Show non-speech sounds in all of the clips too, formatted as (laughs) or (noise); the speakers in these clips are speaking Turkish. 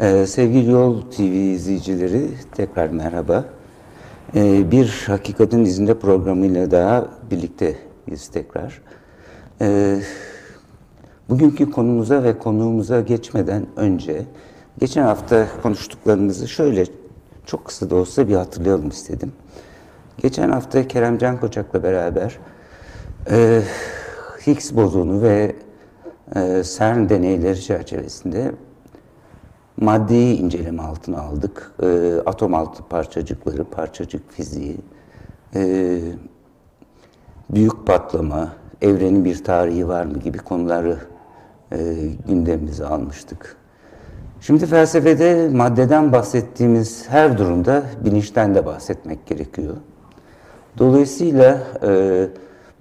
Ee, sevgili Yol TV izleyicileri tekrar merhaba. Ee, bir Hakikatin İzinde programıyla daha birlikteyiz tekrar. Ee, bugünkü konumuza ve konuğumuza geçmeden önce geçen hafta konuştuklarımızı şöyle çok kısa da olsa bir hatırlayalım istedim. Geçen hafta Kerem Can Koçak'la beraber e, Higgs bozonu ve e, CERN deneyleri çerçevesinde maddeyi inceleme altına aldık. E, atom altı parçacıkları, parçacık fiziği, e, büyük patlama, evrenin bir tarihi var mı gibi konuları e, gündemimize almıştık. Şimdi felsefede maddeden bahsettiğimiz her durumda bilinçten de bahsetmek gerekiyor. Dolayısıyla e,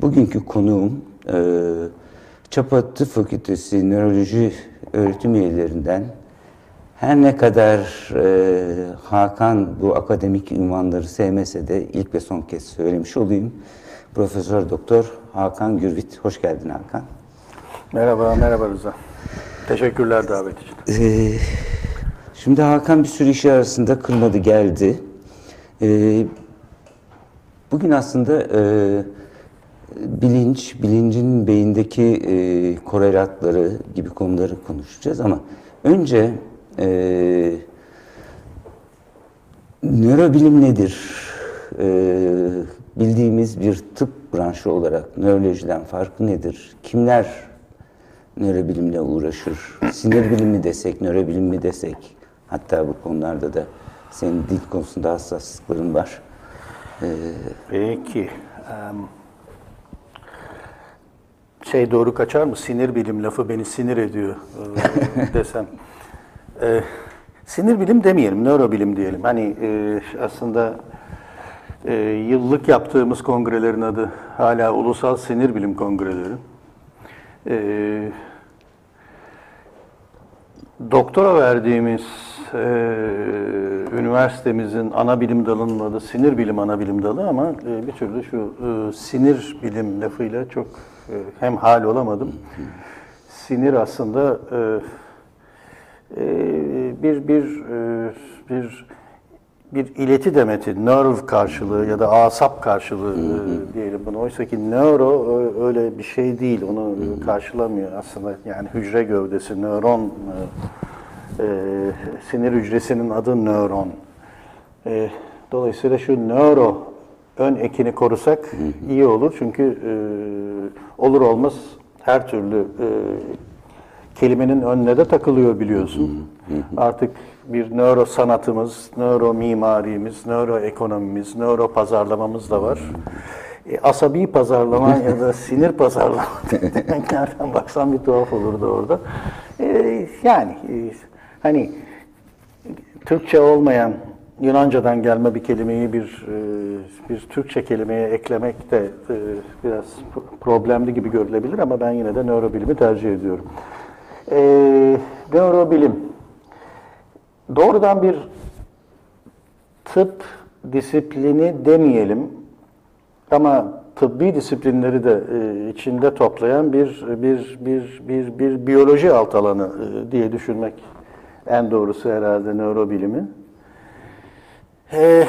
bugünkü konuğum e, Çapa Tıp Fakültesi Nöroloji öğretim üyelerinden her ne kadar e, Hakan bu akademik ünvanları sevmese de ilk ve son kez söylemiş olayım. Profesör Doktor Hakan Gürvit. Hoş geldin Hakan. Merhaba, merhaba Rıza. Teşekkürler davet için. Ee, şimdi Hakan bir sürü işi arasında kırmadı geldi. Ee, bugün aslında e, bilinç, bilincin beyindeki e, korelatları gibi konuları konuşacağız ama önce e, nörobilim nedir? E, bildiğimiz bir tıp branşı olarak nörolojiden farkı nedir? Kimler nörobilimle uğraşır? Sinir bilimi desek, nörobilim mi desek? Hatta bu konularda da senin dil konusunda hassaslıkların var. Ee, Peki. Şey doğru kaçar mı? Sinir bilim lafı beni sinir ediyor e, (laughs) desem. Ee, sinir bilim demeyelim, nörobilim diyelim. Hani e, aslında e, yıllık yaptığımız kongrelerin adı hala Ulusal Sinir Bilim Kongreleri. E, doktora verdiğimiz e, üniversitemizin ana bilim dalının adı sinir bilim ana bilim dalı ama e, bir türlü şu e, sinir bilim lafıyla çok e, hem hal olamadım. Sinir aslında e, e, bir bir e, bir bir ileti demeti, nerve karşılığı ya da asap karşılığı e, diyelim bunu. Oysa ki nöro öyle bir şey değil, onu karşılamıyor aslında. Yani hücre gövdesi, nöron, e, sinir hücresinin adı nöron. E, dolayısıyla şu nöro ön ekini korusak iyi olur. Çünkü e, olur olmaz her türlü e, kelimenin önüne de takılıyor biliyorsun. Artık bir nöro sanatımız, nöro mimarimiz, nöro ekonomimiz, nöro pazarlamamız da var. E, asabi pazarlama ya da (laughs) sinir pazarlama (laughs) demek nereden baksan bir tuhaf olurdu orada. E, yani e, hani Türkçe olmayan Yunanca'dan gelme bir kelimeyi bir e, bir Türkçe kelimeye eklemek de e, biraz problemli gibi görülebilir ama ben yine de nörobilimi tercih ediyorum. E, nörobilim doğrudan bir tıp disiplini demeyelim ama tıbbi disiplinleri de e, içinde toplayan bir bir bir bir bir biyoloji alt alanı e, diye düşünmek en doğrusu herhalde nörobilimi. E,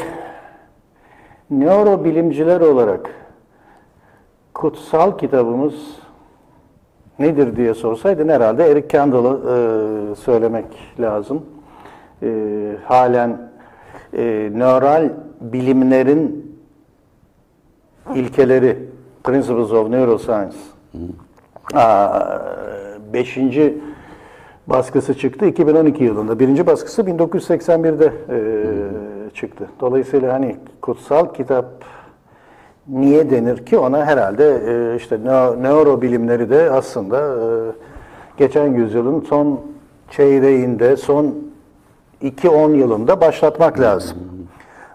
nörobilimciler olarak kutsal kitabımız nedir diye sorsaydın herhalde Eric Kendall'ı e, söylemek lazım. E, halen e, nöral bilimlerin ilkeleri, Principles of Neuroscience, Aa, beşinci baskısı çıktı 2012 yılında. Birinci baskısı 1981'de e, çıktı. Dolayısıyla hani kutsal kitap niye denir ki ona herhalde e, işte nöro bilimleri de aslında e, geçen yüzyılın son çeyreğinde, son 2-10 yılında başlatmak lazım.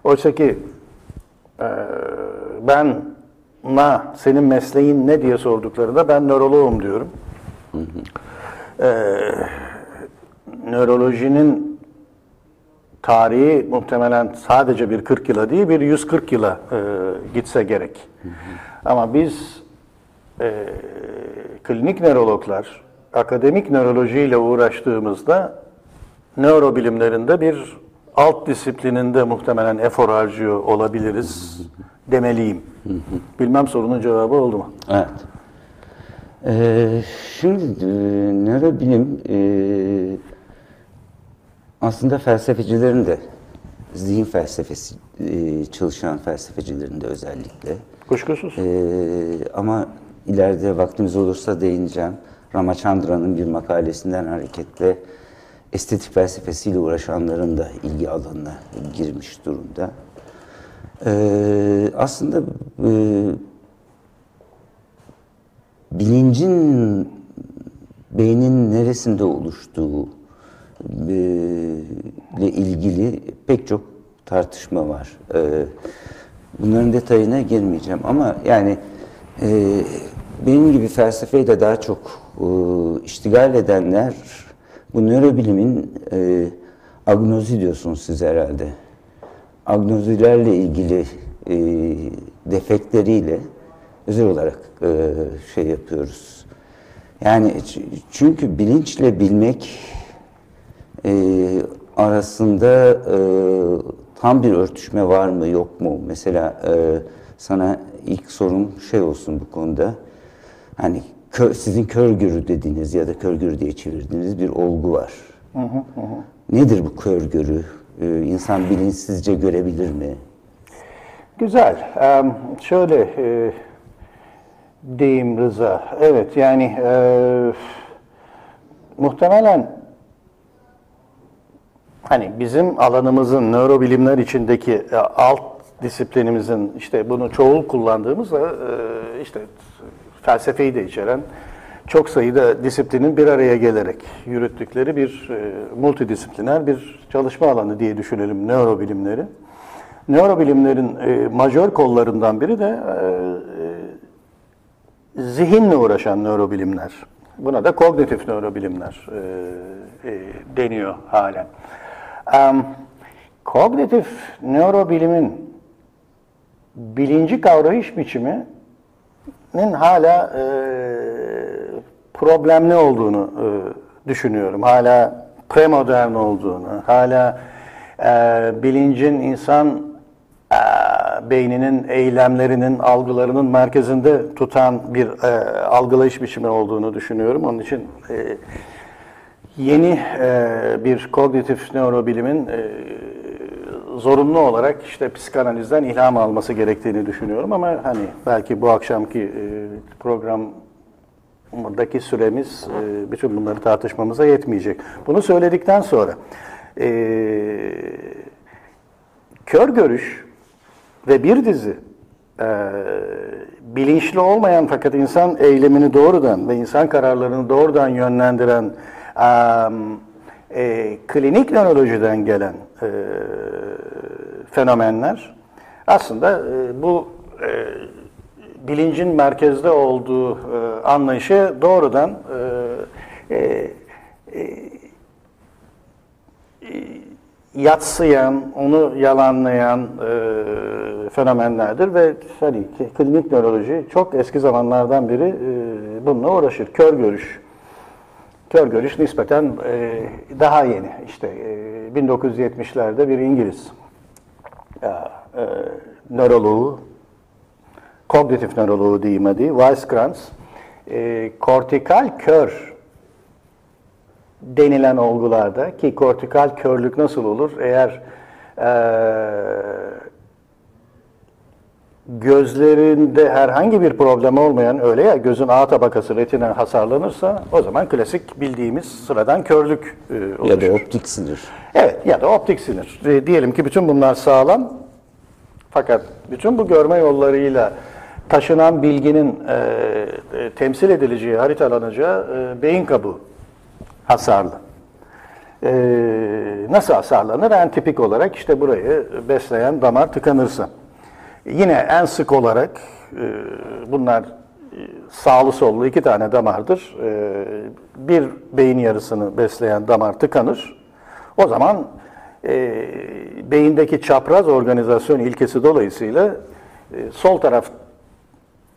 Oysa ki e, ben na senin mesleğin ne diye sorduklarında ben nöroloğum diyorum. Ee, nörolojinin tarihi muhtemelen sadece bir 40 yıla değil bir 140 yıla e, gitse gerek. Ama biz e, klinik nörologlar akademik nörolojiyle uğraştığımızda nörobilimlerinde bir alt disiplininde muhtemelen efor harcıyor olabiliriz demeliyim. Bilmem sorunun cevabı oldu mu? Evet. Ee, şimdi e, nörobilim e, aslında felsefecilerin de zihin felsefesi e, çalışan felsefecilerin de özellikle Kuşkusuz. Ee, ama ileride vaktimiz olursa değineceğim. Ramachandran'ın bir makalesinden hareketle estetik felsefesiyle uğraşanların da ilgi alanına girmiş durumda. Ee, aslında e, bilincin beynin neresinde oluştuğu ile ilgili pek çok tartışma var. E, bunların detayına girmeyeceğim ama yani e, benim gibi felsefeyi de daha çok e, iştigal edenler bu nörobilimin e, agnozi diyorsunuz siz herhalde. Agnozilerle ilgili defektleriyle özel olarak şey yapıyoruz. Yani çünkü bilinçle bilmek arasında e, tam bir örtüşme var mı yok mu? Mesela e, sana ilk sorum şey olsun bu konuda. Hani kö- sizin kör görü dediğiniz ya da kör görü diye çevirdiğiniz bir olgu var. Nedir bu kör görü? E, insan bilinçsizce görebilir mi? Güzel. Em, şöyle e, diyeyim Rıza. Evet yani e, muhtemelen hani bizim alanımızın nörobilimler içindeki e, alt disiplinimizin işte bunu çoğul kullandığımızda e, işte felsefeyi de içeren çok sayıda disiplinin bir araya gelerek yürüttükleri bir e, multidisipliner bir çalışma alanı diye düşünelim nörobilimleri. Nörobilimlerin majör kollarından biri de zihinle uğraşan nörobilimler. Buna da kognitif nörobilimler e, e, deniyor halen. Kognitif nörobilimin bilinci kavrayış biçiminin hala e, problemli olduğunu e, düşünüyorum. Hala premodern olduğunu, hala e, bilincin insan e, beyninin eylemlerinin, algılarının merkezinde tutan bir e, algılayış biçimi olduğunu düşünüyorum. Onun için e, yeni e, bir kognitif nörobilimin e, zorunlu olarak işte psikanalizden ilham alması gerektiğini düşünüyorum ama hani belki bu akşamki e, programdaki süremiz e, bütün bunları tartışmamıza yetmeyecek. Bunu söyledikten sonra e, kör görüş ve bir dizi e, bilinçli olmayan fakat insan eylemini doğrudan ve insan kararlarını doğrudan yönlendiren e, e, klinik nörolojiden gelen e, fenomenler aslında e, bu e, bilincin merkezde olduğu e, anlayışı doğrudan e, e, yatsıyan, onu yalanlayan e, fenomenlerdir ve hani klinik nöroloji çok eski zamanlardan beri e, bununla uğraşır. Kör görüş. Kör görüş nispeten e, daha yeni. İşte e, 1970'lerde bir İngiliz e, nöroloğu, kognitif nöroloğu diyeyim hadi, Weisskranz, e, kortikal kör denilen olgularda ki kortikal körlük nasıl olur? Eğer e, gözlerinde herhangi bir problem olmayan öyle ya gözün A tabakası retina hasarlanırsa o zaman klasik bildiğimiz sıradan körlük e, oluşur. Ya da optik sinir. Evet ya da optik sinir. E, diyelim ki bütün bunlar sağlam fakat bütün bu görme yollarıyla taşınan bilginin e, e, temsil edileceği, haritalanacağı e, beyin kabuğu hasarlı. E, nasıl hasarlanır? En tipik olarak işte burayı besleyen damar tıkanırsa. Yine en sık olarak e, bunlar e, sağlı sollu iki tane damardır. E, bir beyin yarısını besleyen damar tıkanır. O zaman e, beyindeki çapraz organizasyon ilkesi dolayısıyla e, sol taraf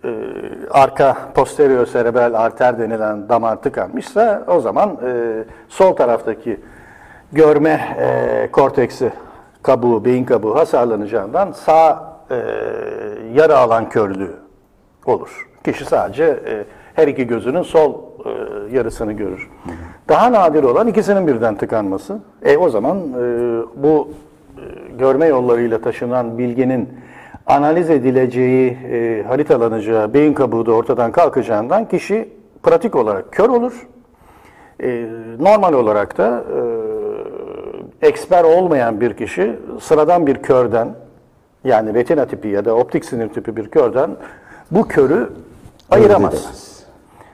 e, arka posterior serebral arter denilen damar tıkanmışsa o zaman e, sol taraftaki görme e, korteksi kabuğu, beyin kabuğu hasarlanacağından sağ e, yarı alan körlüğü olur. Kişi sadece e, her iki gözünün sol e, yarısını görür. Daha nadir olan ikisinin birden tıkanması. E o zaman e, bu e, görme yollarıyla taşınan bilginin analiz edileceği, e, haritalanacağı beyin kabuğu da ortadan kalkacağından kişi pratik olarak kör olur. E, normal olarak da e, eksper olmayan bir kişi sıradan bir körden yani retina tipi ya da optik sinir tipi bir körden bu körü ayıramaz.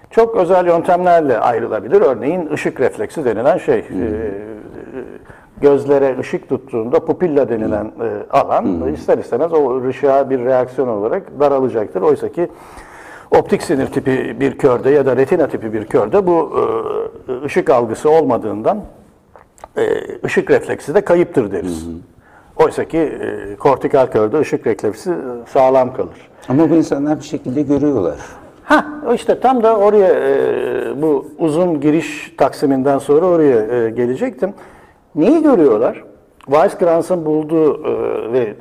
Çok özel yöntemlerle ayrılabilir. Örneğin ışık refleksi denilen şey. e, gözlere ışık tuttuğunda pupilla denilen e, alan ister istemez o ışığa bir reaksiyon olarak daralacaktır. Oysa ki optik sinir tipi bir körde ya da retina tipi bir körde bu e, ışık algısı olmadığından e, ışık refleksi de kayıptır deriz. Oysa ki e, kortikal körde ışık refleksi sağlam kalır. Ama bu insanlar bir şekilde görüyorlar. Ha işte tam da oraya e, bu uzun giriş taksiminden sonra oraya e, gelecektim. Neyi görüyorlar? Weisskrans'ın bulduğu e, ve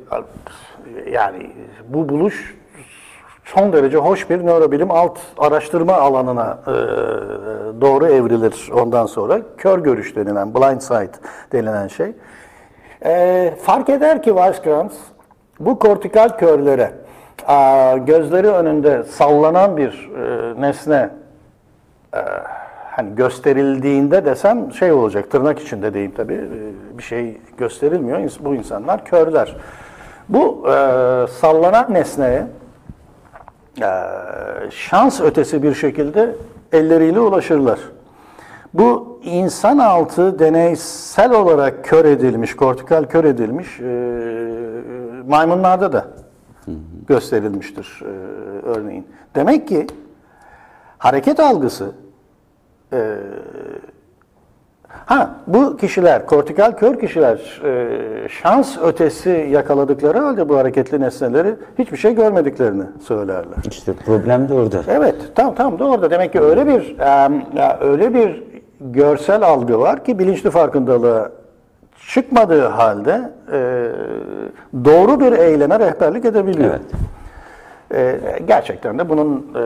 yani bu buluş son derece hoş bir nörobilim alt araştırma alanına e, doğru evrilir ondan sonra. Kör görüş denilen, blind sight denilen şey. E, fark eder ki Weisskrantz bu kortikal körlere a, gözleri önünde sallanan bir e, nesne e, hani gösterildiğinde desem şey olacak tırnak içinde diyeyim tabii e, bir şey gösterilmiyor bu insanlar körler. Bu e, sallanan nesneye e, şans ötesi bir şekilde elleriyle ulaşırlar. Bu insan altı deneysel olarak kör edilmiş, kortikal kör edilmiş e, maymunlarda da gösterilmiştir e, örneğin. Demek ki hareket algısı e, ha bu kişiler, kortikal kör kişiler e, şans ötesi yakaladıkları halde bu hareketli nesneleri hiçbir şey görmediklerini söylerler. İşte problem de orada. Evet, tam tam da orada. Demek ki öyle bir ya öyle bir görsel algı var ki bilinçli farkındalığa çıkmadığı halde e, doğru bir eyleme rehberlik edebiliyor. Evet. E, gerçekten de bunun e,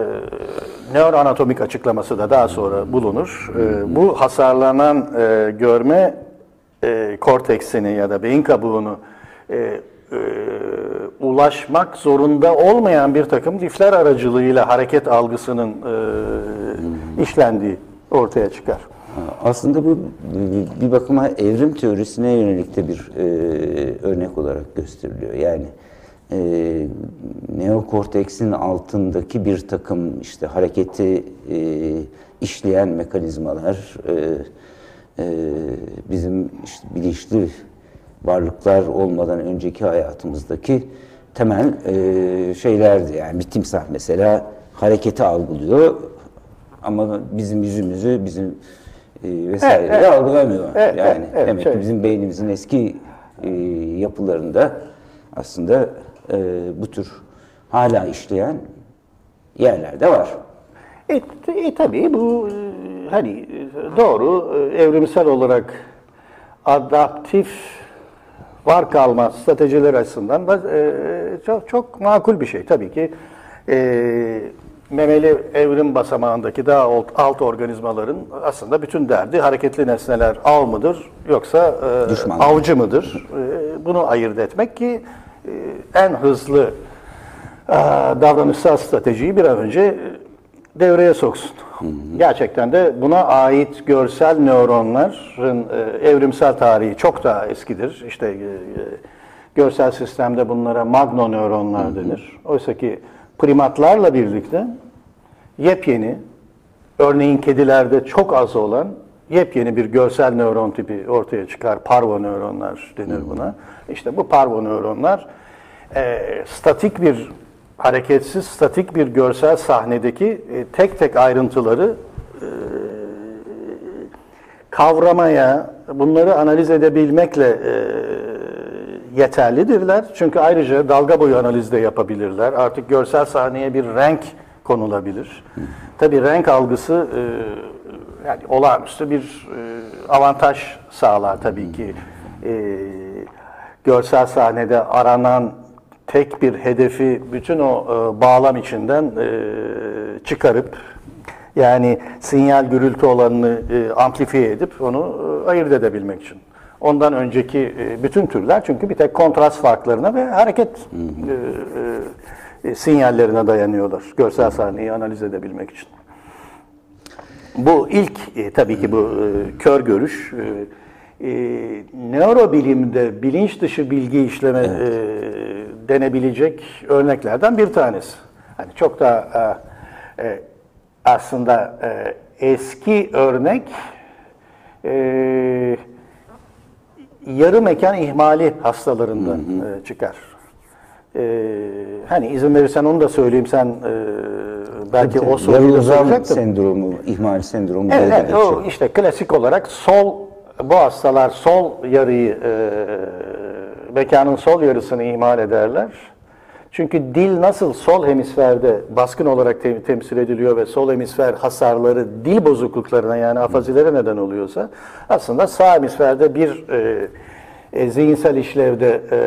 nöroanatomik açıklaması da daha sonra bulunur. E, bu hasarlanan e, görme e, korteksini ya da beyin kabuğunu e, e, ulaşmak zorunda olmayan bir takım lifler aracılığıyla hareket algısının e, işlendiği ortaya çıkar. Aslında bu bir bakıma evrim teorisine yönelik de bir e, örnek olarak gösteriliyor. Yani e, neokorteksin altındaki bir takım işte hareketi e, işleyen mekanizmalar e, e, bizim işte bilinçli varlıklar olmadan önceki hayatımızdaki temel e, şeylerdi. Yani bir timsah mesela hareketi algılıyor ama bizim yüzümüzü bizim vesaire Evet, evet. algılamıyor. Evet, yani evet, demek şey. ki bizim beynimizin eski e, yapılarında aslında e, bu tür hala işleyen yerler de var. E, e, tabii bu e, hani e, doğru e, evrimsel olarak adaptif var kalma stratejiler açısından da e, çok çok makul bir şey tabii ki. E, memeli evrim basamağındaki daha alt, alt organizmaların aslında bütün derdi hareketli nesneler av mıdır yoksa e, Düşman. avcı mıdır? E, bunu ayırt etmek ki e, en hızlı e, davranışsal stratejiyi bir an önce devreye soksun. Gerçekten de buna ait görsel nöronların e, evrimsel tarihi çok daha eskidir. İşte e, e, görsel sistemde bunlara magnonöronlar denir. Oysa ki primatlarla birlikte yepyeni, örneğin kedilerde çok az olan yepyeni bir görsel nöron tipi ortaya çıkar. Parvo nöronlar denir buna. İşte bu parvo nöronlar e, statik bir hareketsiz, statik bir görsel sahnedeki e, tek tek ayrıntıları e, kavramaya, bunları analiz edebilmekle e, yeterlidirler. Çünkü ayrıca dalga boyu analiz de yapabilirler. Artık görsel sahneye bir renk konulabilir. Tabii renk algısı e, yani olağanüstü bir e, avantaj sağlar tabii ki. E, görsel sahnede aranan tek bir hedefi bütün o e, bağlam içinden e, çıkarıp yani sinyal gürültü olanını e, amplifiye edip onu e, ayırt edebilmek için. Ondan önceki e, bütün türler çünkü bir tek kontrast farklarına ve hareket e, e, sinyallerine dayanıyorlar. Görsel sahneyi analiz edebilmek için. Bu ilk e, tabii ki bu e, kör görüş. E, e, nörobilimde bilinç dışı bilgi işleme e, denebilecek örneklerden bir tanesi. Hani çok da e, aslında e, eski örnek e, yarı mekan ihmali hastalarından e, çıkar. E, hani izin verirsen onu da söyleyeyim sen e, belki o Yarı soruyu da soracaktın. sendromu, ihmal sendromu Evet, evet o geçiyor. işte klasik olarak sol bu hastalar sol yarıyı e, mekanın sol yarısını ihmal ederler. Çünkü dil nasıl sol hemisferde baskın olarak te- temsil ediliyor ve sol hemisfer hasarları dil bozukluklarına yani afazilere neden oluyorsa aslında sağ hemisferde bir e, e, zihinsel işlevde e,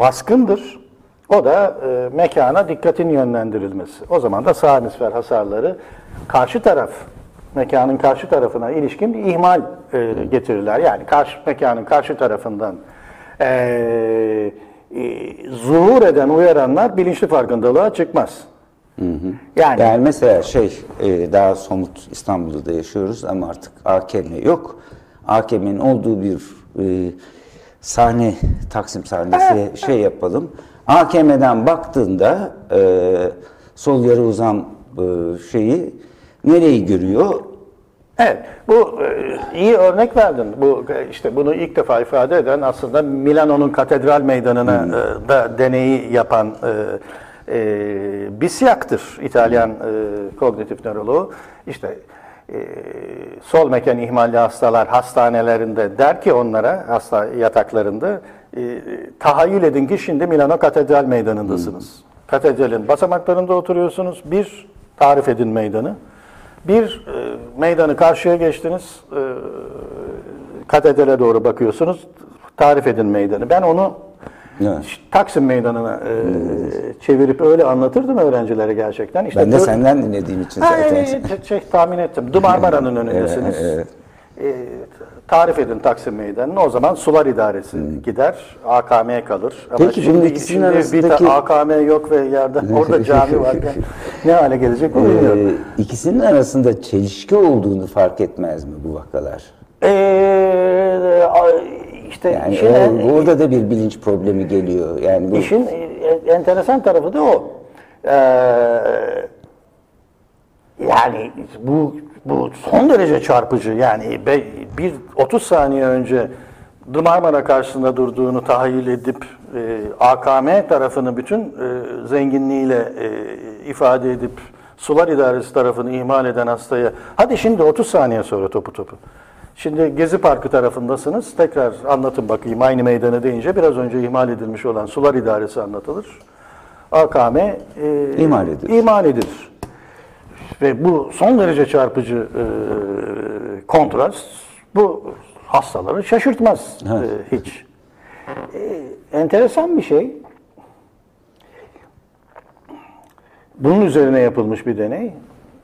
baskındır. O da e, mekana dikkatin yönlendirilmesi. O zaman da sağ hemisfer hasarları karşı taraf, mekanın karşı tarafına ilişkin bir ihmal e, getirirler. Yani karşı mekanın karşı tarafından e, zuhur eden uyaranlar bilinçli farkındalığa çıkmaz. Yani, Yani mesela şey e, daha somut İstanbul'da da yaşıyoruz ama artık AKM yok. AKM'nin olduğu bir e, sahne Taksim sahnesi şey yapalım. AKM'den baktığında e, sol yarı uzam e, şeyi nereyi görüyor? Evet, bu e, iyi örnek verdin. Bu e, işte bunu ilk defa ifade eden aslında Milano'nun katedral meydanına e, da deneyi yapan e, e, Bisiak'tır. İtalyan e, kognitif nöroloğu. İşte e, sol mekan ihmalli hastalar hastanelerinde der ki onlara hasta yataklarında e, tahayyül edin ki şimdi Milano katedral meydanındasınız. Katedralin basamaklarında oturuyorsunuz. Bir tarif edin meydanı. Bir e, meydanı karşıya geçtiniz, e, katedrale doğru bakıyorsunuz, tarif edin meydanı. Ben onu Evet. Taksim Meydanı'na e, çevirip öyle anlatırdım öğrencilere gerçekten. İşte Ben de senden dinlediğim için Ha, zaten. evet, şey, tahmin ettim. Marmara'nın (laughs) önündesiniz. Evet, E, tarif edin Taksim Meydanı'nı. O zaman Sular İdaresi gider, AKM kalır. Ama Peki, şimdi, ikisinin şimdi bir arasındaki- de AKM yok ve yerde (laughs) orada cami varken ne hale gelecek onu bilmiyorum. Ee, ikisinin arasında çelişki olduğunu fark etmez mi bu vakalar? Ee, işte Yani işin, o- orada da bir bilinç problemi geliyor. Yani bu işin e, enteresan tarafı da o. Ee, yani bu bu son derece çarpıcı. Yani bir 30 saniye önce Marmara karşısında durduğunu tahayyül edip e, AKM tarafını bütün e, zenginliğiyle e, ifade edip sular idaresi tarafını ihmal eden hastaya hadi şimdi 30 saniye sonra topu topu. Şimdi Gezi Parkı tarafındasınız. Tekrar anlatın bakayım aynı meydanı deyince biraz önce ihmal edilmiş olan sular idaresi anlatılır. AKM e, İhmal edilir. ihmal edilir. Ve bu son derece çarpıcı e, kontrast bu hastaları şaşırtmaz e, hiç. E, enteresan bir şey. Bunun üzerine yapılmış bir deney.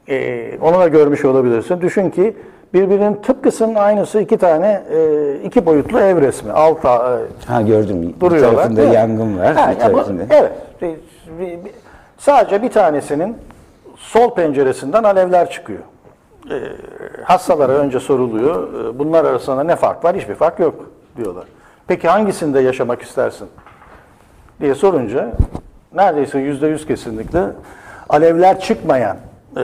E, onu da görmüş olabilirsin. Düşün ki birbirinin tıpkısının aynısı iki tane e, iki boyutlu ev resmi. Alt, ha gördüm. Bir duruyorlar. tarafında Evet. yangın var, Ha, bir ya bu- tarafında. evet. Bir- bir- bir- sadece bir tanesinin sol penceresinden alevler çıkıyor. Ee, hastalara önce soruluyor. e, Bunlar arasında ne fark var? Hiçbir fark yok diyorlar. Peki hangisinde yaşamak istersin? diye sorunca neredeyse yüzde yüz kesinlikle alevler çıkmayan e,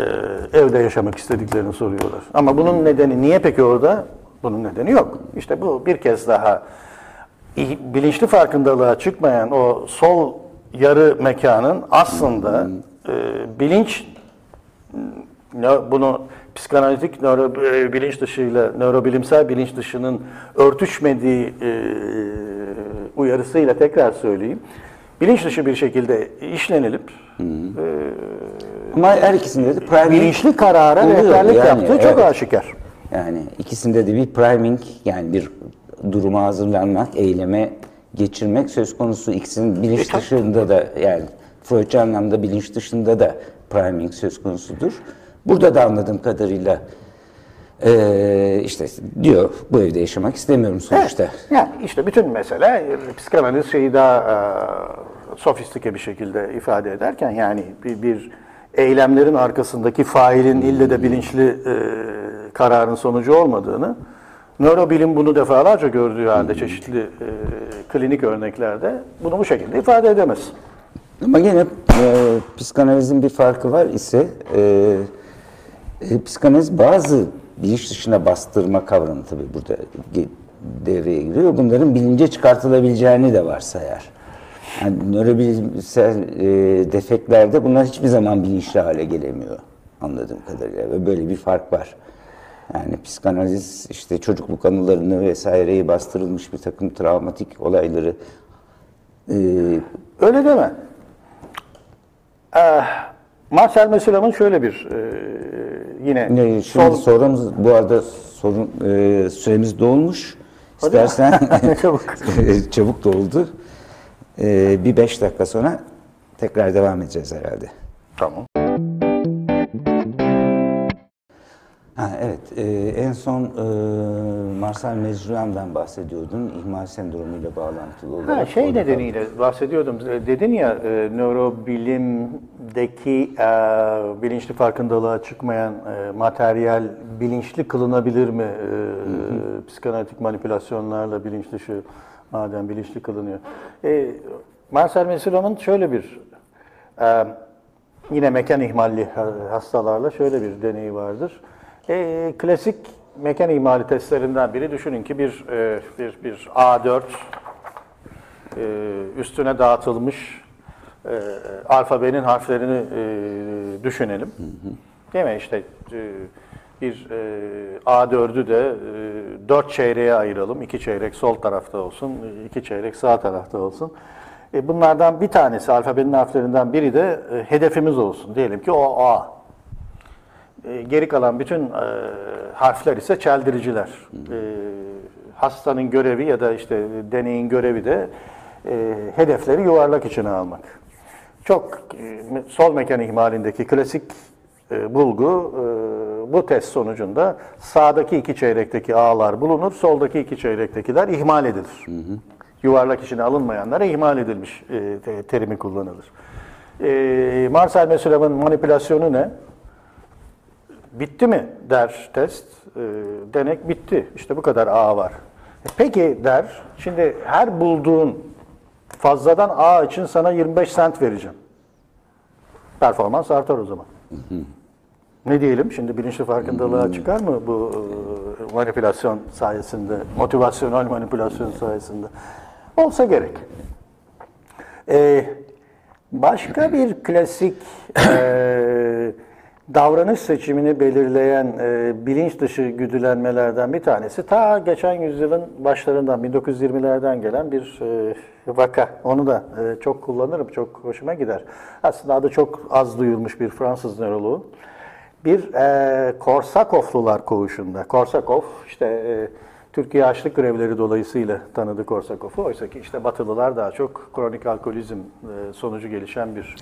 evde yaşamak istediklerini soruyorlar. Ama bunun nedeni niye peki orada? Bunun nedeni yok. İşte bu bir kez daha bilinçli farkındalığa çıkmayan o sol yarı mekanın aslında e, bilinç bunu psikanalitik nöro, e, bilinç dışıyla nörobilimsel bilinç dışının örtüşmediği e, uyarısıyla tekrar söyleyeyim. bilinç dışı bir şekilde işlenilip Ama her ikisinde de priming bilinçli karara rehberlik Yani, yaptığı çok evet. aşikar. Yani ikisinde de bir priming yani bir duruma hazırlanmak, eyleme geçirmek söz konusu. İkisinin bilinç dışında da yani Freudçu anlamda bilinç dışında da priming söz konusudur. Burada da anladığım kadarıyla eee, işte diyor bu evde yaşamak istemiyorum sonuçta. Evet. Yani işte bütün mesele e, psikanaliz şeyi daha e, sofistike bir şekilde ifade ederken yani bir, bir eylemlerin arkasındaki failin ille de bilinçli e, kararın sonucu olmadığını nörobilim bunu defalarca gördüğü halde çeşitli e, klinik örneklerde bunu bu şekilde ifade edemez. Ama gene e, psikanalizin bir farkı var ise e, e, psikanaliz bazı bilinç dışına bastırma kavramı tabii burada devreye giriyor. Bunların bilince çıkartılabileceğini de varsayar. Yani nörobilimsel e, defeklerde bunlar hiçbir zaman bilinçli hale gelemiyor anladığım kadarıyla ve böyle bir fark var. Yani psikanaliz işte çocukluk anılarını vesaireyi bastırılmış bir takım travmatik olayları e, Öyle deme. Ee, Marcel Mesulam'ın şöyle bir e, yine Ne, şimdi sol- sorumuz bu arada sorun e, süremiz dolmuş. Hadi. İstersen (laughs) çabuk. (laughs) çabuk doldu. E, bir beş dakika sonra tekrar devam edeceğiz herhalde. Tamam. Ha, evet, e, en son e, Marcel Mezruyan'dan bahsediyordun. İhmal sendromuyla bağlantılı olarak. Ha, şey nedeniyle bahsediyordum. E, Dedin ya e, nörobilimdeki e, bilinçli farkındalığa çıkmayan e, materyal bilinçli kılınabilir mi? E, Psikanalitik manipülasyonlarla bilinç dışı madem bilinçli kılınıyor. E, Marcel Mesulam'ın şöyle bir e, yine mekan ihmalli ha- hastalarla şöyle bir deneyi vardır. E, klasik mekan ihmali testlerinden biri düşünün ki bir e, bir bir A4 e, üstüne dağıtılmış e, alfabenin harflerini e, düşünelim. Değil mi? İşte e, bir e, A4'ü de e, çeyreğe ayıralım. İki çeyrek sol tarafta olsun, iki çeyrek sağ tarafta olsun. E, bunlardan bir tanesi, alfabenin harflerinden biri de e, hedefimiz olsun. Diyelim ki o A. E, Geri kalan bütün e, harfler ise çeldiriciler. E, hastanın görevi ya da işte deneyin görevi de e, hedefleri yuvarlak içine almak. Çok e, sol mekan ihmalindeki klasik e, bulgu e, bu test sonucunda sağdaki iki çeyrekteki ağlar bulunur, soldaki iki çeyrektekiler ihmal edilir. Yuvarlak içine alınmayanlara ihmal edilmiş e, te- terimi kullanılır. E, Marcel Mesulam'ın manipülasyonu ne? Bitti mi der test. E, denek bitti. İşte bu kadar A var. E, Peki der, şimdi her bulduğun fazladan A için sana 25 sent vereceğim. Performans artar o zaman. Ne diyelim? Şimdi bilinçli farkındalığa çıkar mı bu e, manipülasyon sayesinde, motivasyonel manipülasyon sayesinde? Olsa gerek. Ee, başka bir klasik e, davranış seçimini belirleyen e, bilinç dışı güdülenmelerden bir tanesi ta geçen yüzyılın başlarından 1920'lerden gelen bir e, vaka. Onu da e, çok kullanırım, çok hoşuma gider. Aslında adı çok az duyulmuş bir Fransız nöroloğu. Bir e, Korsakoflular koğuşunda. Korsakov işte e, Türkiye açlık grevleri dolayısıyla tanıdı Korsakov'u. Oysa ki işte Batılılar daha çok kronik alkolizm e, sonucu gelişen bir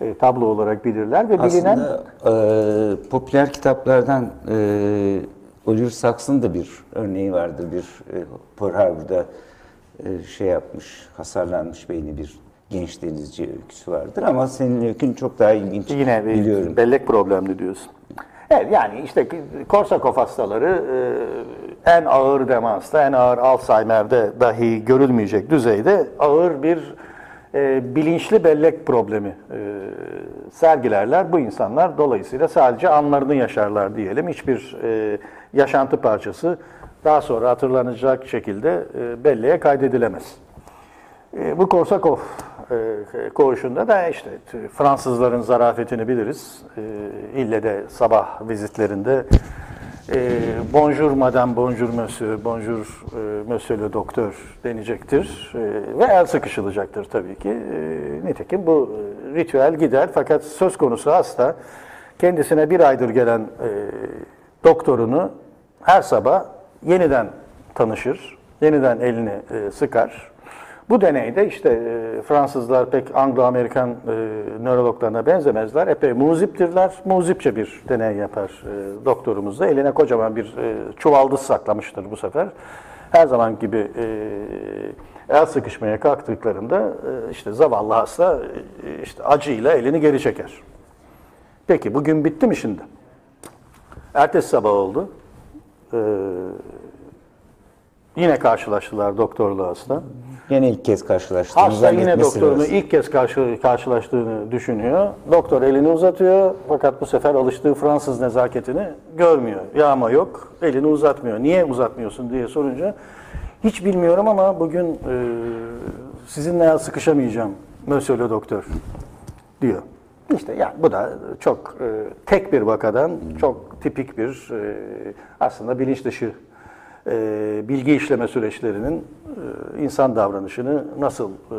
e, tablo olarak bilirler ve bilinen Aslında e, popüler kitaplardan e, Oliver Sacks'ın da bir örneği vardır. Bir e, Pearl Harbor'da e, şey yapmış, hasarlanmış beyni bir genç denizci öyküsü vardır. Ama senin öykün çok daha ilginç. Yine bir biliyorum. bellek problemli diyorsun. Evet yani işte Korsakov hastaları e, en ağır demansta, en ağır Alzheimer'de dahi görülmeyecek düzeyde ağır bir e, bilinçli bellek problemi e, sergilerler. Bu insanlar dolayısıyla sadece anlarını yaşarlar diyelim. Hiçbir yaşantı parçası daha sonra hatırlanacak şekilde belleğe kaydedilemez. Bu Korsakov koğuşunda da işte Fransızların zarafetini biliriz. E, ille de sabah vizitlerinde e, bonjour madame, bonjour monsieur, bonjour e, monsieur le doktor denecektir. E, ve el sıkışılacaktır tabii ki. E, nitekim bu e, ritüel gider fakat söz konusu hasta kendisine bir aydır gelen e, doktorunu her sabah yeniden tanışır, yeniden elini e, sıkar. Bu deneyde işte e, Fransızlar pek Anglo-Amerikan e, nörologlarına benzemezler. Epey muziptirler. Muzipçe bir deney yapar e, doktorumuz da. Eline kocaman bir e, çuvaldız saklamıştır bu sefer. Her zaman gibi e, el sıkışmaya kalktıklarında e, işte zavallı hasta e, işte acıyla elini geri çeker. Peki bugün bitti mi şimdi? Ertesi sabah oldu. Ee, yine karşılaştılar doktorla hasta. Yine ilk kez karşılaştığını Hasta yine zannetmesi doktorunu lazım. ilk kez karşı, karşılaştığını düşünüyor. Doktor elini uzatıyor fakat bu sefer alıştığı Fransız nezaketini görmüyor. Yağma yok, elini uzatmıyor. Niye uzatmıyorsun diye sorunca hiç bilmiyorum ama bugün e, sizinle sıkışamayacağım Monsieur le Doktor diyor. İşte yani bu da çok e, tek bir vakadan çok tipik bir e, aslında bilinç dışı e, bilgi işleme süreçlerinin e, insan davranışını nasıl e,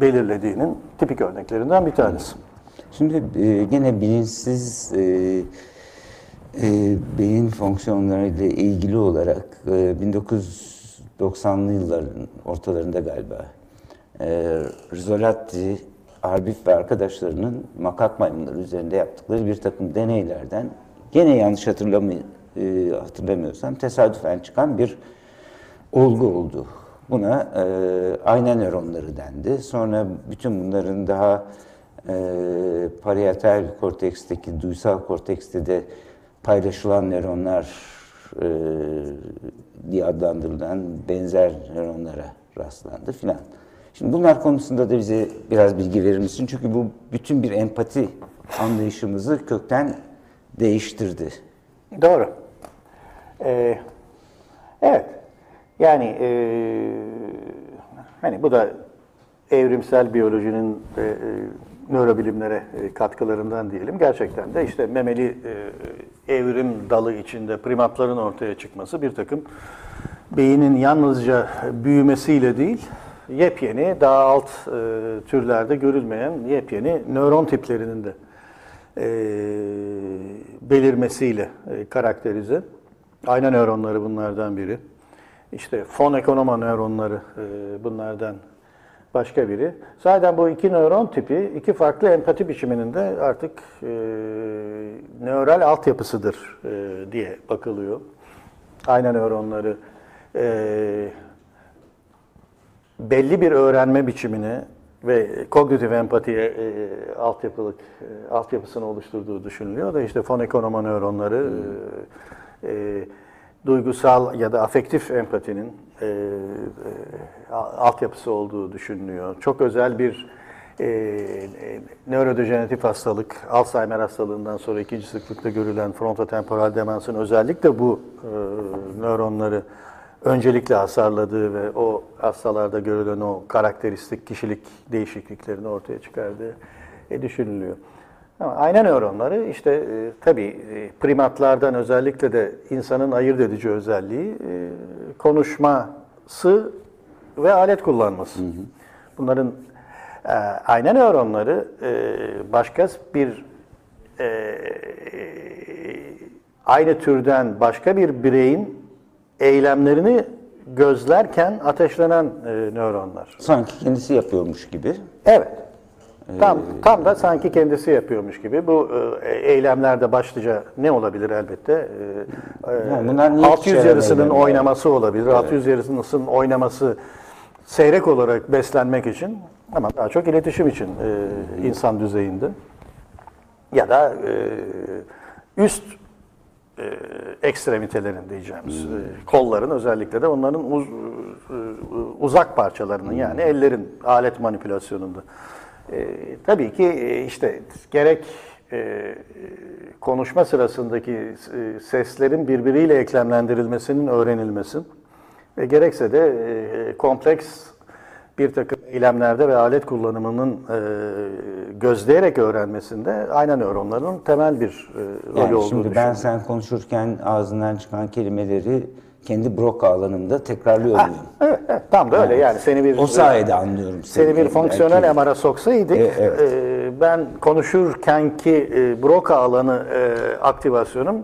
belirlediğinin tipik örneklerinden bir tanesi. Şimdi e, gene bilinçsiz e, e, beyin fonksiyonlarıyla ilgili olarak e, 1990'lı yılların ortalarında galiba e, Rizzolatti, Arbif ve arkadaşlarının makak maymunları üzerinde yaptıkları bir takım deneylerden gene yanlış hatırlamı, e, hatırlamıyorsam tesadüfen çıkan bir olgu oldu. Buna e, ayna nöronları dendi. Sonra bütün bunların daha e, parietal korteksteki, duysal kortekste de paylaşılan nöronlar e, diye adlandırılan benzer nöronlara rastlandı filan. Şimdi bunlar konusunda da bize biraz bilgi verir misin? Çünkü bu bütün bir empati anlayışımızı kökten değiştirdi. Doğru. Ee, evet. Yani e, hani bu da evrimsel biyolojinin e, e, nörobilimlere e, katkılarından diyelim. Gerçekten de işte memeli e, evrim dalı içinde primatların ortaya çıkması bir takım beynin yalnızca büyümesiyle değil, yepyeni daha alt e, türlerde görülmeyen yepyeni nöron tiplerinin de e, belirmesiyle e, karakterize. Ayna nöronları bunlardan biri. İşte fon ekonoma nöronları e, bunlardan başka biri. Zaten bu iki nöron tipi iki farklı empati biçiminin de artık e, nöral altyapısıdır e, diye bakılıyor. Ayna nöronları e, belli bir öğrenme biçimini ve kognitif empatiye e, altyapılık e, altyapısını oluşturduğu düşünülüyor da işte fon ekonoma nöronları e, e, duygusal ya da afektif empatinin e, e, altyapısı olduğu düşünülüyor. Çok özel bir e, e, nörodejeneratif hastalık, Alzheimer hastalığından sonra ikinci sıklıkta görülen frontotemporal demansın özellikle bu e, nöronları öncelikle hasarladığı ve o hastalarda görülen o karakteristik kişilik değişikliklerini ortaya çıkardığı e, düşünülüyor. Ayna nöronları işte e, tabii e, primatlardan özellikle de insanın ayırt edici özelliği e, konuşması ve alet kullanması. Bunların e, ayna nöronları e, başka bir e, aynı türden başka bir bireyin eylemlerini gözlerken ateşlenen e, nöronlar. Sanki kendisi yapıyormuş gibi. Evet. Tam tam da sanki kendisi yapıyormuş gibi. Bu e, eylemlerde başlıca ne olabilir elbette? E, e, Yani bunlar niyet 600 içeren yarısının oynaması olabilir. 600 yarısının oynaması seyrek olarak beslenmek için ama daha çok iletişim için e, insan düzeyinde. Ya da e, üst e, ekstremitelerin diyeceğimiz e, kolların özellikle de onların uz- e, uzak parçalarının yani ellerin alet manipülasyonunda. E, tabii ki e, işte gerek e, konuşma sırasındaki e, seslerin birbiriyle eklemlendirilmesinin öğrenilmesi ve gerekse de e, kompleks bir takım eylemlerde ve alet kullanımının e, gözleyerek öğrenmesinde ayna nöronlarının temel bir e, rolü Yani olduğunu şimdi ben sen konuşurken ağzından çıkan kelimeleri kendi Broca alanımda tekrarlıyor muyum? Evet, evet, tam da öyle yani seni bir O sayede anlıyorum seni bir Belki- fonksiyonel MR'a soksaydık E, evet. e, ben konuşurkenki e, Broca alanı e, aktivasyonum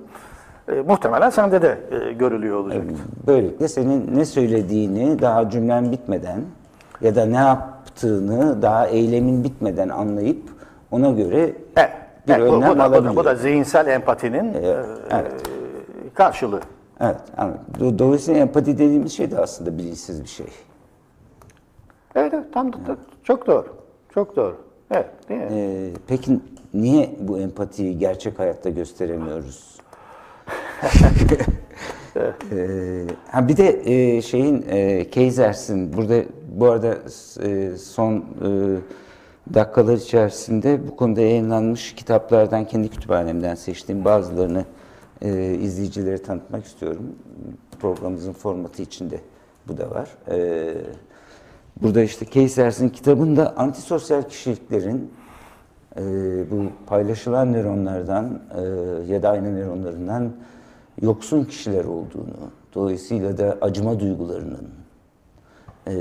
e, muhtemelen sende de e, görülüyor olacak. Böylelikle senin ne söylediğini daha cümlen bitmeden ya da ne yaptığını daha eylemin bitmeden anlayıp ona göre Evet, bir evet, önlem bu, da, bu, da, alabiliyor. bu da zihinsel empatinin e, karşılığı. Evet, anladım. Do- Dolayısıyla empati dediğimiz şey de aslında bilinçsiz bir şey. Evet, evet tam da, da- çok doğru. Çok doğru. Evet, değil mi? Ee, peki niye bu empatiyi gerçek hayatta gösteremiyoruz? (laughs) Ee, ha bir de e, şeyin e, Keysers'in burada bu arada e, son e, dakikalar içerisinde bu konuda yayınlanmış kitaplardan kendi kütüphanemden seçtiğim bazılarını e, izleyicilere tanıtmak istiyorum. Programımızın formatı içinde bu da var. E, burada işte Keysers'in kitabında antisosyal kişiliklerin e, bu paylaşılan nöronlardan e, ya da aynı nöronlarından yoksun kişiler olduğunu, dolayısıyla da acıma duygularının e,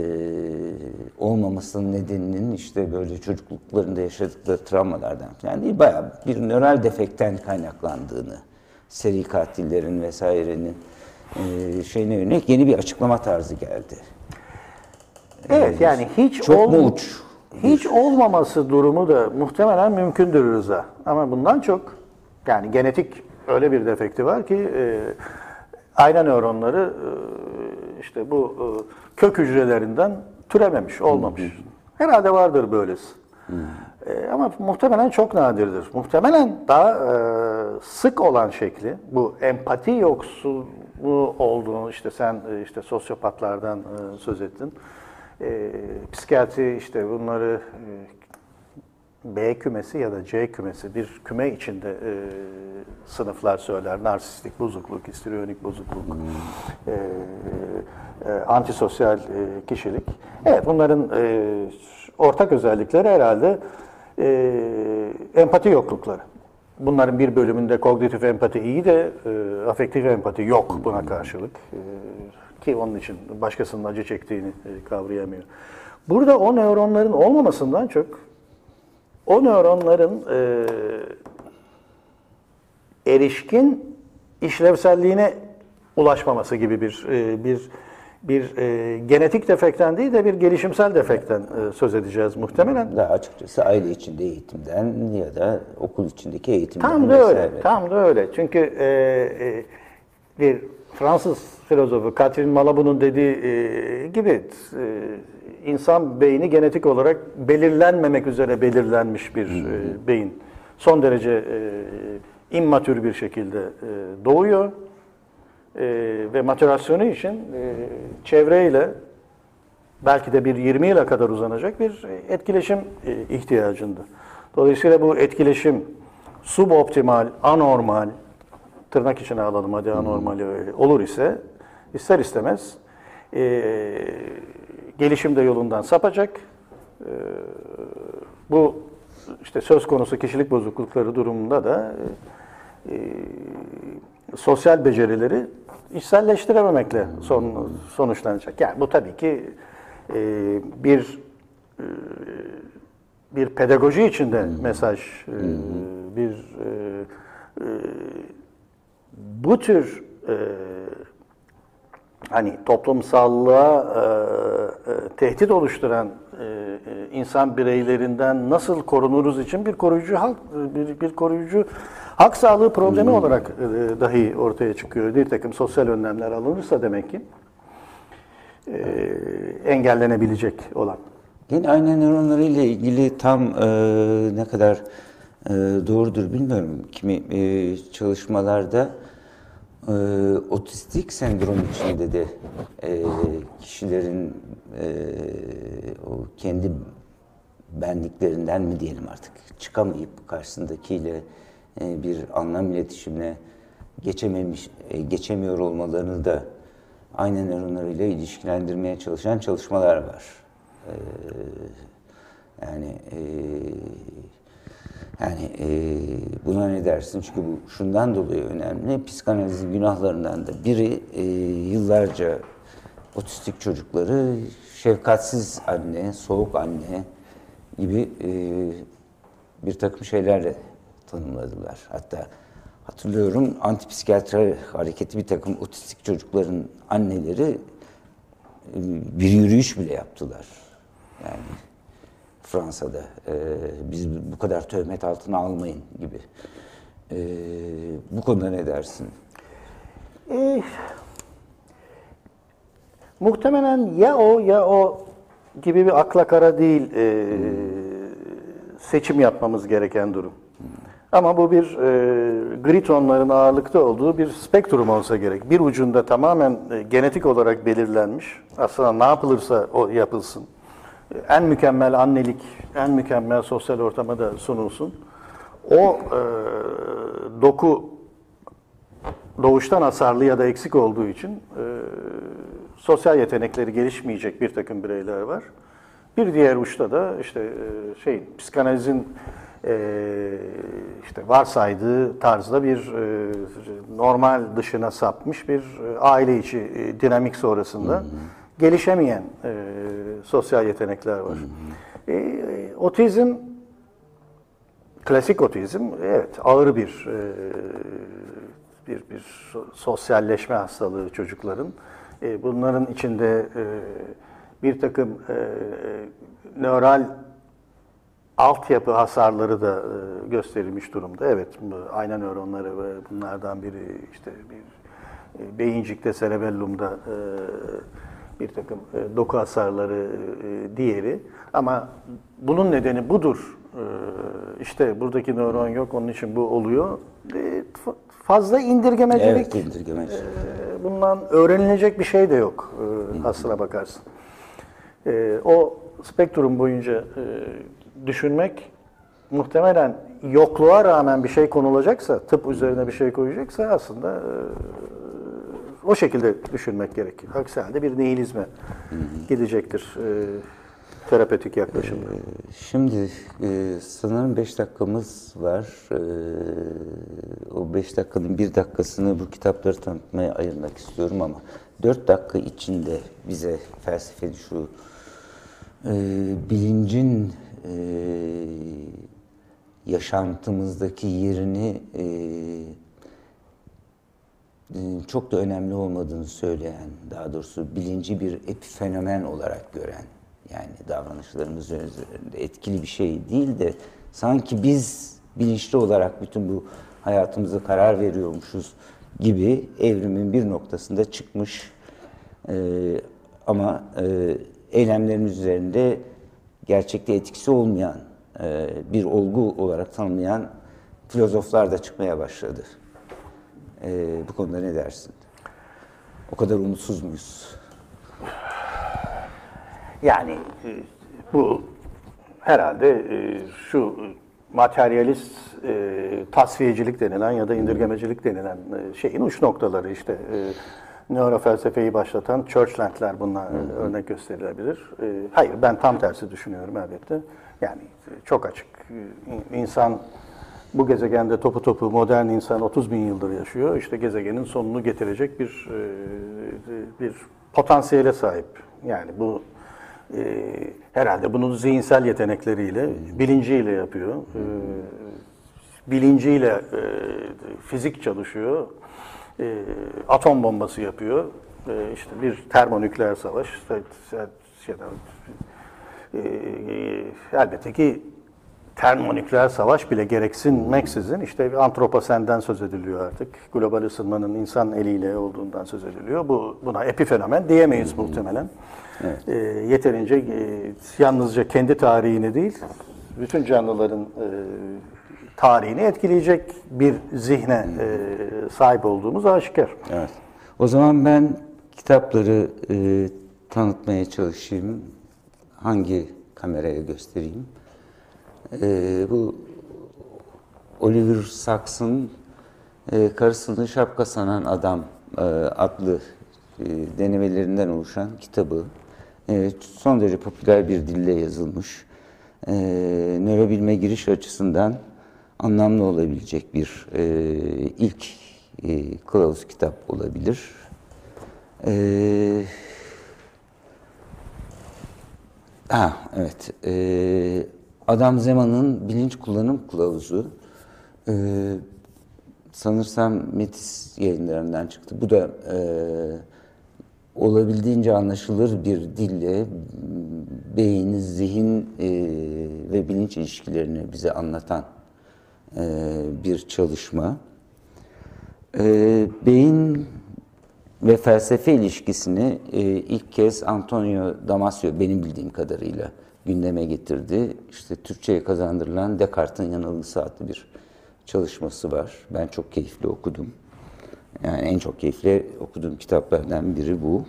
olmamasının nedeninin işte böyle çocukluklarında yaşadıkları travmalardan falan değil, bayağı bir nöral defekten kaynaklandığını, seri katillerin vesairenin e, şeyine yönelik yeni bir açıklama tarzı geldi. Evet yani hiç Çok ol- uç? Hiç olmaması durumu da muhtemelen mümkündür Rıza. Ama bundan çok yani genetik öyle bir defekti var ki e, ayna nöronları e, işte bu e, kök hücrelerinden türememiş, olmamış. Herhalde vardır böylesi. E, ama muhtemelen çok nadirdir. Muhtemelen daha e, sık olan şekli bu empati yoksulluğu olduğunu işte sen e, işte sosyopatlardan e, söz ettin. E, psikiyatri işte bunları e, B kümesi ya da C kümesi bir küme içinde e, sınıflar söyler. Narsistik bozukluk, histriyonik bozukluk, e, e, antisosyal e, kişilik. Evet bunların e, ortak özellikleri herhalde e, empati yoklukları. Bunların bir bölümünde kognitif empati iyi de e, afektif empati yok buna karşılık. E, ki onun için başkasının acı çektiğini e, kavrayamıyor. Burada o nöronların olmamasından çok o nöronların e, erişkin işlevselliğine ulaşmaması gibi bir e, bir bir e, genetik defekten değil de bir gelişimsel defekten e, söz edeceğiz muhtemelen. Daha açıkçası aile içinde eğitimden ya da okul içindeki eğitimden Tam da öyle, vesaire. tam da öyle. Çünkü e, e, bir Fransız filozofu Catherine Malabou'nun dediği e, gibi e, insan beyni genetik olarak belirlenmemek üzere belirlenmiş bir e, beyin. Son derece e, immatür bir şekilde e, doğuyor E, ve matürasyonu için e, çevreyle belki de bir 20 yıla kadar uzanacak bir etkileşim e, ihtiyacında. Dolayısıyla bu etkileşim suboptimal, anormal, tırnak içine alalım hadi anormal e, olur ise ister istemez e, gelişim de yolundan sapacak. E, bu işte söz konusu kişilik bozuklukları durumunda da e, sosyal becerileri içselleştirememekle son, sonuçlanacak. Yani bu tabii ki e, bir e, bir pedagoji içinde mesaj, e, bir e, e, bu tür e, hani toplumsallığa e, e, tehdit oluşturan e, e, insan bireylerinden nasıl korunuruz için bir koruyucu hak bir, bir koruyucu hak sağlığı problemi olarak e, dahi ortaya çıkıyor. Bir takım sosyal önlemler alınırsa demek ki e, engellenebilecek olan. Yine ayna nöronları ile ilgili tam e, ne kadar e, doğrudur bilmiyorum. Kimi e, çalışmalarda e, otistik sendrom içinde de e, kişilerin e, o kendi benliklerinden mi diyelim artık çıkamayıp karşısındakiyle e, bir anlam iletişimine geçememiş, e, geçemiyor olmalarını da ayna nöronlarıyla ilişkilendirmeye çalışan çalışmalar var. Yani e, yani e, buna ne dersin? Çünkü bu şundan dolayı önemli. Psikanalizin günahlarından da biri e, yıllarca otistik çocukları şefkatsiz anne, soğuk anne gibi e, bir takım şeylerle tanımladılar. Hatta hatırlıyorum antipsikiyatri hareketi bir takım otistik çocukların anneleri e, bir yürüyüş bile yaptılar. Yani Fransa'da e, biz bu kadar töhmet altına almayın gibi. E, bu konuda ne dersin? Eh, muhtemelen ya o ya o gibi bir akla kara değil e, seçim yapmamız gereken durum. Ama bu bir e, gri tonların ağırlıkta olduğu bir spektrum olsa gerek. Bir ucunda tamamen e, genetik olarak belirlenmiş. Aslında ne yapılırsa o yapılsın. En mükemmel annelik, en mükemmel sosyal ortama da sunulsun. O e, doku doğuştan hasarlı ya da eksik olduğu için e, sosyal yetenekleri gelişmeyecek bir takım bireyler var. Bir diğer uçta da işte e, şey psikanalizin işte varsaydığı tarzda bir e, normal dışına sapmış bir e, aile içi e, dinamik sonrasında gelişemeyen e, sosyal yetenekler var. E, e, otizm Klasik otizm evet ağır bir bir bir so- sosyalleşme hastalığı çocukların. Bunların içinde bir takım nöral altyapı hasarları da e, gösterilmiş durumda. Evet, ayna nöronları ve bunlardan biri işte bir e, beyincikte, cerebellumda e, bir takım e, doku hasarları e, diğeri. Ama bunun nedeni budur. E, işte buradaki nöron yok, onun için bu oluyor. E, fa- fazla indirgemecilik. Evet, indirgemeci. e, bundan öğrenilecek bir şey de yok e, aslına bakarsın. E, o spektrum boyunca e, düşünmek muhtemelen yokluğa rağmen bir şey konulacaksa, tıp üzerine bir şey koyacaksa aslında e, o şekilde düşünmek gerekir. Aksi halde bir nihilizme gidecektir e, terapötik yaklaşımda. Şimdi e, sanırım 5 dakikamız var. E, o 5 dakikanın bir dakikasını bu kitapları tanıtmaya ayırmak istiyorum ama 4 dakika içinde bize felsefeli şu e, bilincin e, yaşantımızdaki yerini e, e, çok da önemli olmadığını söyleyen, daha doğrusu bilinci bir epifenomen olarak gören, yani davranışlarımız üzerinde etkili bir şey değil de sanki biz bilinçli olarak bütün bu hayatımıza karar veriyormuşuz gibi evrimin bir noktasında çıkmış. E, ama e, eylemlerimiz üzerinde gerçekte etkisi olmayan e, bir olgu olarak tanımlayan filozoflar da çıkmaya başladı. Ee, bu konuda ne dersin? O kadar umutsuz muyuz? Yani e, bu herhalde e, şu materyalist e, tasfiyecilik denilen ya da indirgemecilik denilen e, şeyin uç noktaları işte e, nörofelsefeyi başlatan Churchland'ler bunlar e, örnek gösterilebilir. E, hayır ben tam tersi düşünüyorum elbette. Yani e, çok açık. E, insan bu gezegende topu topu modern insan 30 bin yıldır yaşıyor. İşte gezegenin sonunu getirecek bir e, bir potansiyele sahip. Yani bu e, herhalde bunu zihinsel yetenekleriyle, bilinciyle yapıyor. E, bilinciyle e, fizik çalışıyor. E, atom bombası yapıyor. E, işte bir termonükleer savaş. İşte, ya da, e, elbette ki termonükleer savaş bile gereksinmeksizin işte antroposenden söz ediliyor artık. Global ısınmanın insan eliyle olduğundan söz ediliyor. Bu buna epifenomen diyemeyiz muhtemelen. E, yeterince e, yalnızca kendi tarihini değil, bütün canlıların e, tarihini etkileyecek bir zihne e, sahip olduğumuz aşikar. Evet. O zaman ben kitapları e, tanıtmaya çalışayım. Hangi kameraya göstereyim? E, bu Oliver Sacks'ın e, Karısını Şapka Sanan Adam e, adlı e, denemelerinden oluşan kitabı. e, son derece popüler bir dille yazılmış. E, nörobilme giriş açısından anlamlı olabilecek bir e, ilk e, kılavuz kitap olabilir. E, ha, evet. E, Adam Zeman'ın bilinç kullanım kılavuzu. E, sanırsam Metis yayınlarından çıktı. Bu da e, olabildiğince anlaşılır bir dille beyin, zihin e, ve bilinç ilişkilerini bize anlatan bir çalışma. E, beyin ve felsefe ilişkisini e, ilk kez Antonio Damasio benim bildiğim kadarıyla gündeme getirdi. İşte Türkçe'ye kazandırılan Descartes'in yanılgısı adlı bir çalışması var. Ben çok keyifli okudum. Yani en çok keyifli okuduğum kitaplardan biri bu.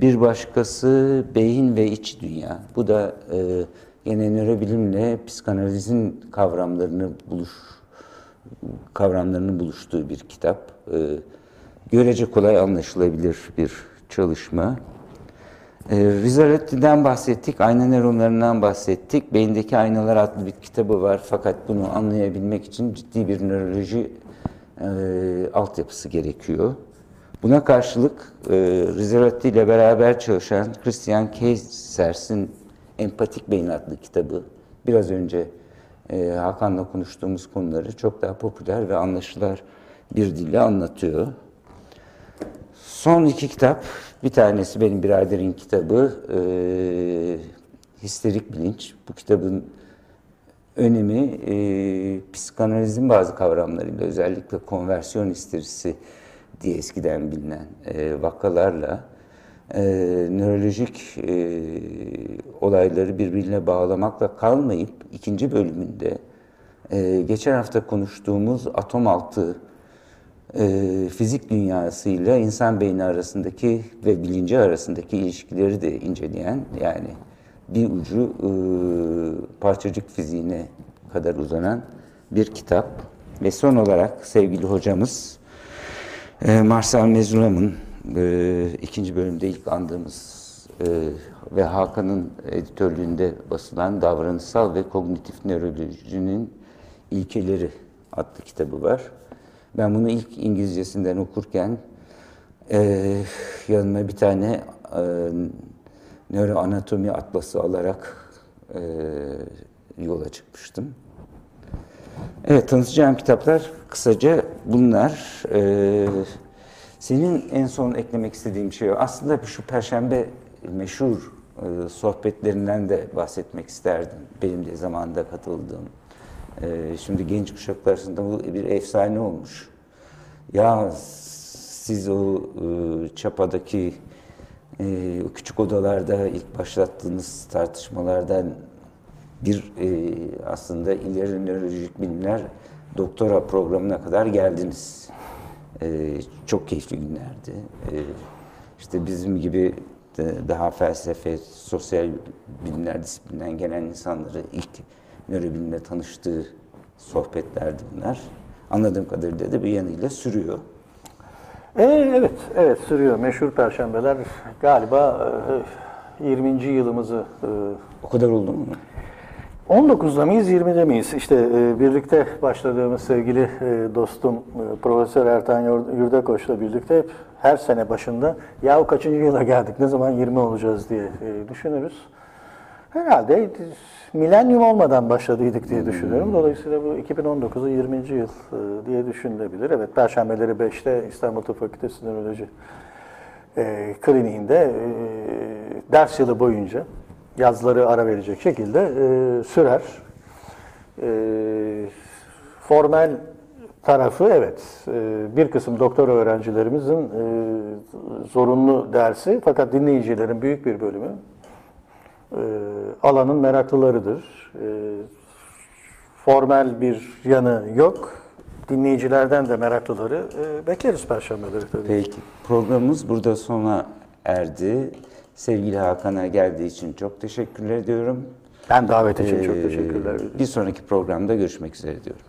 Bir başkası beyin ve iç dünya. Bu da e, yine nörobilimle psikanalizin kavramlarını buluş kavramlarının buluştuğu bir kitap. Ee, görece kolay anlaşılabilir bir çalışma. Ee, Rizaletti'den bahsettik, ayna nöronlarından bahsettik. Beyindeki Aynalar adlı bir kitabı var fakat bunu anlayabilmek için ciddi bir nöroloji e, altyapısı gerekiyor. Buna karşılık e, Rizzolatti ile beraber çalışan Christian Keysers'in Empatik Beyin adlı kitabı biraz önce e, Hakan'la konuştuğumuz konuları çok daha popüler ve anlaşılır bir dille anlatıyor. Son iki kitap, bir tanesi benim biraderin kitabı, e, Histerik Bilinç. Bu kitabın önemi e, psikanalizin bazı kavramlarıyla özellikle konversiyon histerisi diye eskiden bilinen e, vakalarla e, nörolojik e, olayları birbirine bağlamakla kalmayıp ikinci bölümünde e, geçen hafta konuştuğumuz atom altı e, fizik dünyasıyla insan beyni arasındaki ve bilinci arasındaki ilişkileri de inceleyen yani bir ucu e, parçacık fiziğine kadar uzanan bir kitap. Ve son olarak sevgili hocamız e, Marcel Mezulam'ın e, ikinci bölümde ilk andığımız e, ve Hakan'ın editörlüğünde basılan Davranışsal ve Kognitif Nörolojinin İlkeleri adlı kitabı var. Ben bunu ilk İngilizcesinden okurken e, yanıma bir tane e, nöroanatomi atlası alarak e, yola çıkmıştım. Evet, tanıtacağım kitaplar kısaca bunlar. Ee, senin en son eklemek istediğim şey. Aslında şu Perşembe meşhur e, sohbetlerinden de bahsetmek isterdim. Benim de zamanında katıldığım. E, şimdi genç kuşaklar arasında bu bir efsane olmuş. Ya siz o e, çapadaki e, küçük odalarda ilk başlattığınız tartışmalardan bir aslında ileri nörolojik bilimler doktora programına kadar geldiniz. E, çok keyifli günlerdi. E, işte bizim gibi de daha felsefe, sosyal bilimler disiplinden gelen insanları ilk nörobilimle tanıştığı sohbetlerdi bunlar. Anladığım kadarıyla da bir yanıyla sürüyor. E, evet, evet sürüyor. Meşhur Perşembeler galiba e, 20. yılımızı e, O kadar oldu mu? 19'da mıyız, 20'de miyiz? İşte e, birlikte başladığımız sevgili e, dostum e, Profesör Ertan Yur- Yurdakoç'la birlikte hep her sene başında ya o kaçıncı yıla geldik, ne zaman 20 olacağız diye e, düşünürüz. Herhalde milenyum olmadan başladıydık diye düşünüyorum. Dolayısıyla bu 2019'u 20. yıl e, diye düşünülebilir. Evet, Perşembeleri 5'te İstanbul Tıp Fakültesi Nöroloji e, kliniğinde e, ders yılı boyunca yazları ara verecek şekilde e, sürer. E, formel tarafı evet e, bir kısım doktora öğrencilerimizin e, zorunlu dersi fakat dinleyicilerin büyük bir bölümü e, alanın meraklılarıdır. E, formel bir yanı yok. Dinleyicilerden de meraklıları e, bekleriz perşembeleri tabii. Peki. Programımız burada sona erdi. Sevgili Hakan'a geldiği için çok teşekkürler ediyorum. Ben davet için çok Ee, teşekkürler. Bir sonraki programda görüşmek üzere diyorum.